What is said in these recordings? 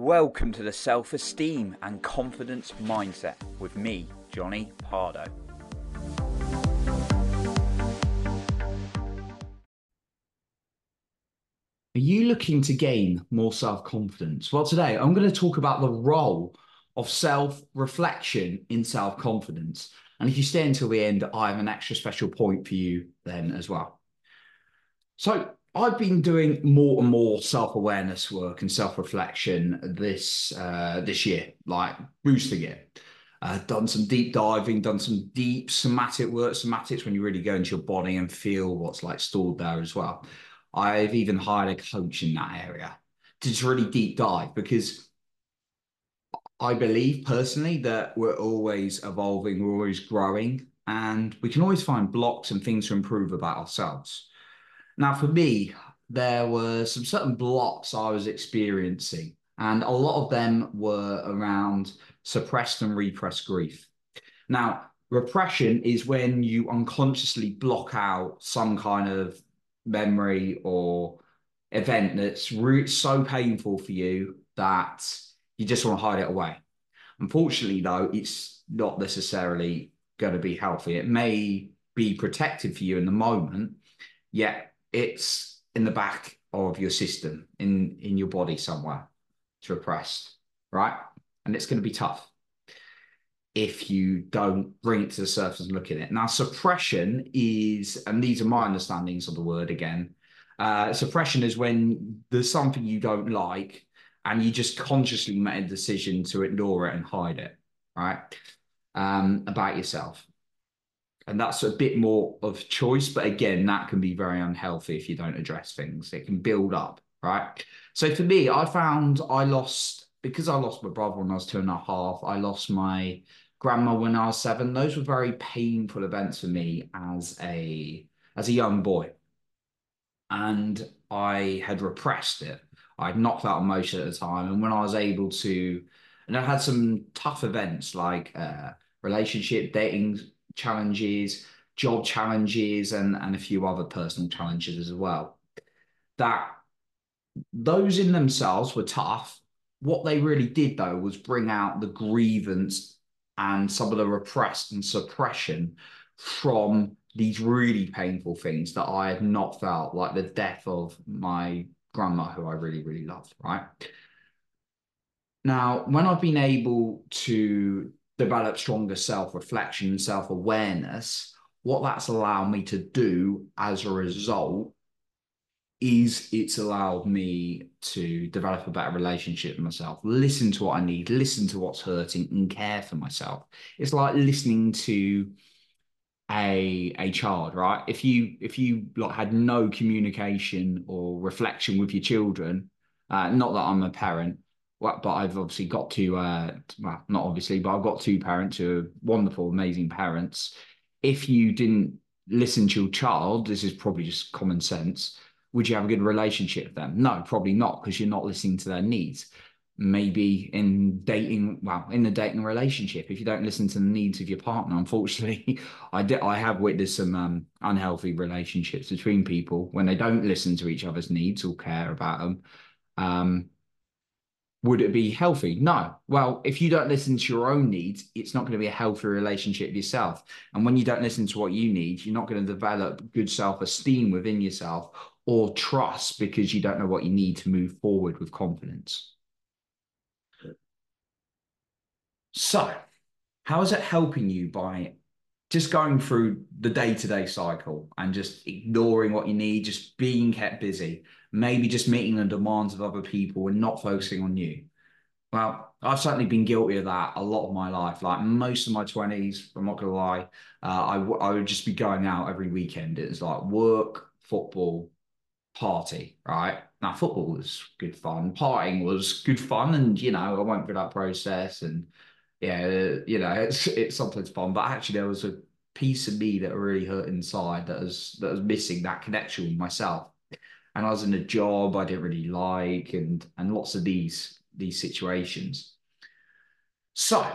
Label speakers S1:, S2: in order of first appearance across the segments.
S1: Welcome to the Self Esteem and Confidence Mindset with me, Johnny Pardo.
S2: Are you looking to gain more self confidence? Well, today I'm going to talk about the role of self reflection in self confidence. And if you stay until the end, I have an extra special point for you then as well. So, I've been doing more and more self-awareness work and self-reflection this uh, this year, like boosting it. Uh, done some deep diving, done some deep somatic work. Somatics when you really go into your body and feel what's like stored there as well. I've even hired a coach in that area to just really deep dive because I believe personally that we're always evolving, we're always growing, and we can always find blocks and things to improve about ourselves. Now, for me, there were some certain blocks I was experiencing, and a lot of them were around suppressed and repressed grief. Now, repression is when you unconsciously block out some kind of memory or event that's re- so painful for you that you just want to hide it away. Unfortunately, though, it's not necessarily going to be healthy. It may be protective for you in the moment, yet it's in the back of your system, in in your body somewhere. It's repressed, right? And it's going to be tough if you don't bring it to the surface and look at it. Now, suppression is, and these are my understandings of the word again. Uh, suppression is when there's something you don't like and you just consciously made a decision to ignore it and hide it, right? Um, about yourself and that's a bit more of choice but again that can be very unhealthy if you don't address things. It can build up right? So for me i found i lost because i lost my brother when i was two and a half i lost my grandma when i was seven. Those were very painful events for me as a as a young boy. And i had repressed it. I'd knocked out emotion at the time. And when i was able to and i had some tough events like uh relationship dating challenges, job challenges, and, and a few other personal challenges as well. That those in themselves were tough. What they really did, though, was bring out the grievance and some of the repressed and suppression from these really painful things that I had not felt, like the death of my grandma, who I really, really loved, right? Now, when I've been able to develop stronger self reflection and self awareness, what that's allowed me to do as a result is it's allowed me to develop a better relationship with myself, listen to what I need, listen to what's hurting, and care for myself. It's like listening to a a child, right? If you if you like had no communication or reflection with your children, uh, not that I'm a parent, well, but I've obviously got two, uh, well, not obviously, but I've got two parents who are wonderful, amazing parents. If you didn't listen to your child, this is probably just common sense. Would you have a good relationship with them? No, probably not, because you're not listening to their needs. Maybe in dating, well, in the dating relationship, if you don't listen to the needs of your partner, unfortunately, I did, I have witnessed some um, unhealthy relationships between people when they don't listen to each other's needs or care about them. Um, would it be healthy? No. Well, if you don't listen to your own needs, it's not going to be a healthy relationship yourself. And when you don't listen to what you need, you're not going to develop good self esteem within yourself or trust because you don't know what you need to move forward with confidence. So, how is it helping you by just going through the day to day cycle and just ignoring what you need, just being kept busy? maybe just meeting the demands of other people and not focusing on you. Well, I've certainly been guilty of that a lot of my life. Like most of my 20s, I'm not going to lie, uh, I, w- I would just be going out every weekend. It was like work, football, party, right? Now, football was good fun. Partying was good fun. And, you know, I went through that process and, yeah, you know, it's, it's sometimes fun. But actually, there was a piece of me that really hurt inside that was, that was missing that connection with myself and I was in a job I didn't really like, and and lots of these these situations. So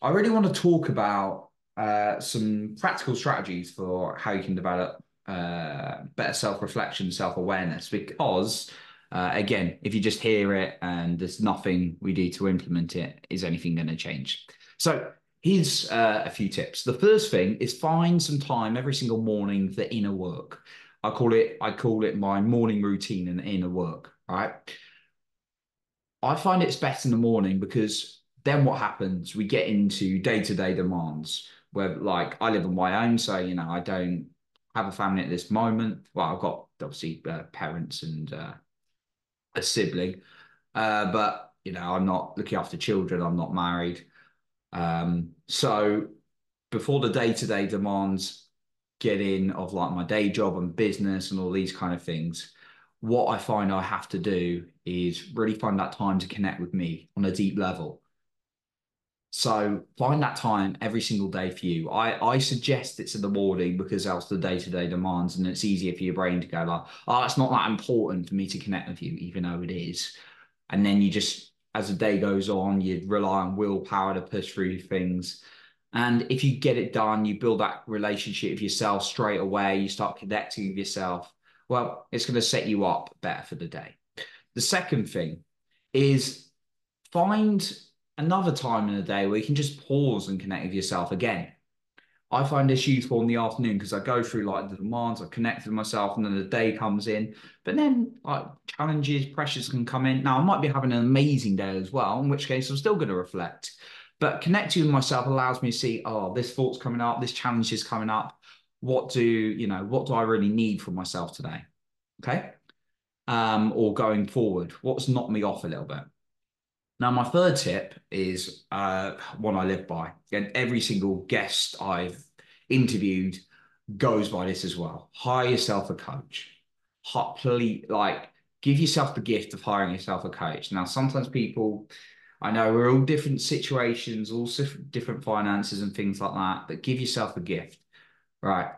S2: I really want to talk about uh, some practical strategies for how you can develop uh, better self reflection, self awareness, because Uh, again, if you just hear it and there's nothing we do to implement it, is anything going to change? So here's uh, a few tips. The first thing is find some time every single morning for inner work. I call it I call it my morning routine and inner work. Right. I find it's best in the morning because then what happens? We get into day to day demands where, like, I live on my own, so you know I don't have a family at this moment. Well, I've got obviously uh, parents and uh, a sibling, uh, but you know I'm not looking after children. I'm not married, um, so before the day to day demands get in of like my day job and business and all these kind of things, what I find I have to do is really find that time to connect with me on a deep level. So find that time every single day for you. I, I suggest it's in the morning because else the day to day demands, and it's easier for your brain to go like, oh, it's not that important for me to connect with you, even though it is. And then you just, as the day goes on, you rely on willpower to push through things. And if you get it done, you build that relationship with yourself straight away. You start connecting with yourself. Well, it's going to set you up better for the day. The second thing is find another time in the day where you can just pause and connect with yourself again. I find this useful in the afternoon because I go through like the demands, I connect with myself, and then the day comes in. But then like challenges, pressures can come in. Now I might be having an amazing day as well, in which case I'm still going to reflect. But connecting with myself allows me to see, oh, this thought's coming up, this challenge is coming up. What do you know? What do I really need for myself today? Okay, um, or going forward, what's knocked me off a little bit. Now, my third tip is uh, one I live by, and every single guest I've interviewed goes by this as well. Hire yourself a coach. Please, like, give yourself the gift of hiring yourself a coach. Now, sometimes people, I know we're all different situations, all different finances and things like that, but give yourself a gift, right?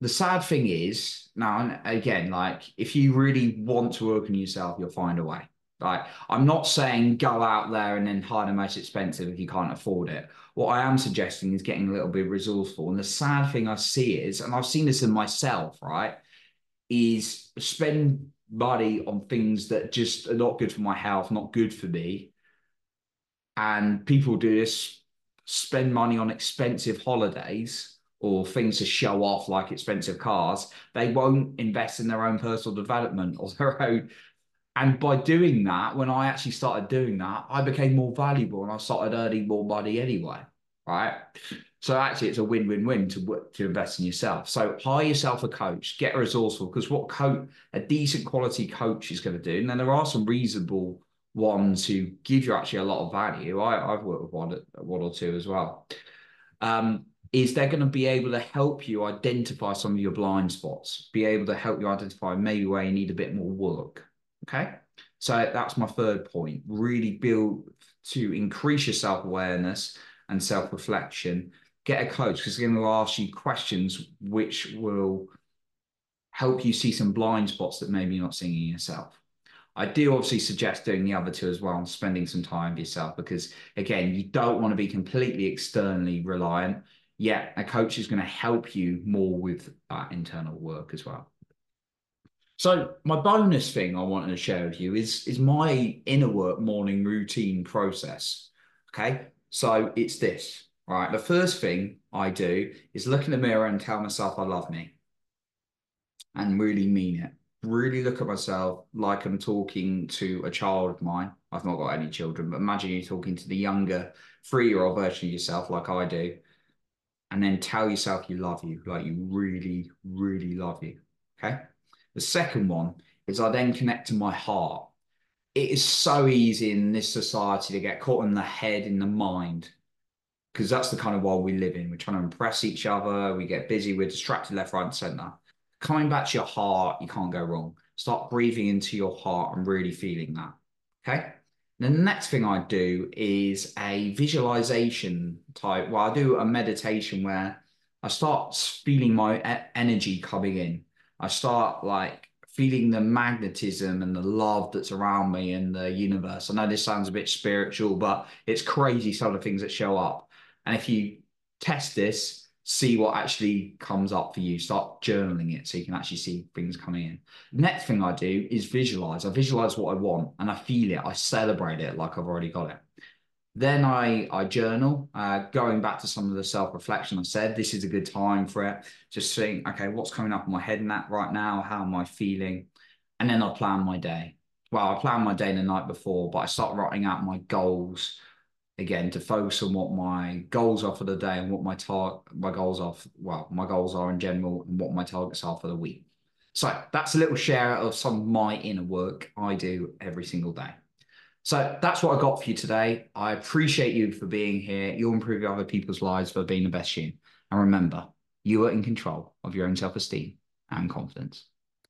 S2: The sad thing is, now, again, like, if you really want to work on yourself, you'll find a way like, I'm not saying go out there and then hire the most expensive if you can't afford it. What I am suggesting is getting a little bit resourceful. And the sad thing I see is, and I've seen this in myself, right, is spend money on things that just are not good for my health, not good for me. And people do this, spend money on expensive holidays or things to show off like expensive cars. They won't invest in their own personal development or their own and by doing that, when I actually started doing that, I became more valuable and I started earning more money anyway. Right. So actually, it's a win-win-win to to invest in yourself. So hire yourself a coach, get resourceful, because what coach a decent quality coach is going to do, and then there are some reasonable ones who give you actually a lot of value. I, I've worked with one, one or two as well. Um, is they're going to be able to help you identify some of your blind spots, be able to help you identify maybe where you need a bit more work. Okay. So that's my third point. Really build to increase your self awareness and self reflection. Get a coach because they're going to ask you questions which will help you see some blind spots that maybe you're not seeing in yourself. I do obviously suggest doing the other two as well and spending some time with yourself because, again, you don't want to be completely externally reliant. Yet a coach is going to help you more with that internal work as well. So my bonus thing I wanted to share with you is is my inner work morning routine process. Okay, so it's this. Right, the first thing I do is look in the mirror and tell myself I love me, and really mean it. Really look at myself like I'm talking to a child of mine. I've not got any children, but imagine you're talking to the younger three-year-old version of yourself, like I do, and then tell yourself you love you, like you really, really love you. Okay. The second one is I then connect to my heart. It is so easy in this society to get caught in the head, in the mind, because that's the kind of world we live in. We're trying to impress each other. We get busy. We're distracted left, right, and center. Coming back to your heart, you can't go wrong. Start breathing into your heart and really feeling that. Okay. The next thing I do is a visualization type. Well, I do a meditation where I start feeling my energy coming in. I start like feeling the magnetism and the love that's around me and the universe. I know this sounds a bit spiritual, but it's crazy some of the things that show up. And if you test this, see what actually comes up for you. Start journaling it so you can actually see things coming in. Next thing I do is visualize. I visualize what I want and I feel it. I celebrate it like I've already got it. Then I I journal, uh, going back to some of the self reflection I said. This is a good time for it. Just think, okay, what's coming up in my head in that right now? How am I feeling? And then I plan my day. Well, I plan my day the night before, but I start writing out my goals again to focus on what my goals are for the day and what my tar- my goals are. For, well, my goals are in general and what my targets are for the week. So that's a little share of some of my inner work I do every single day. So that's what I got for you today. I appreciate you for being here. You'll improve other people's lives by being the best you. And remember, you are in control of your own self esteem and confidence.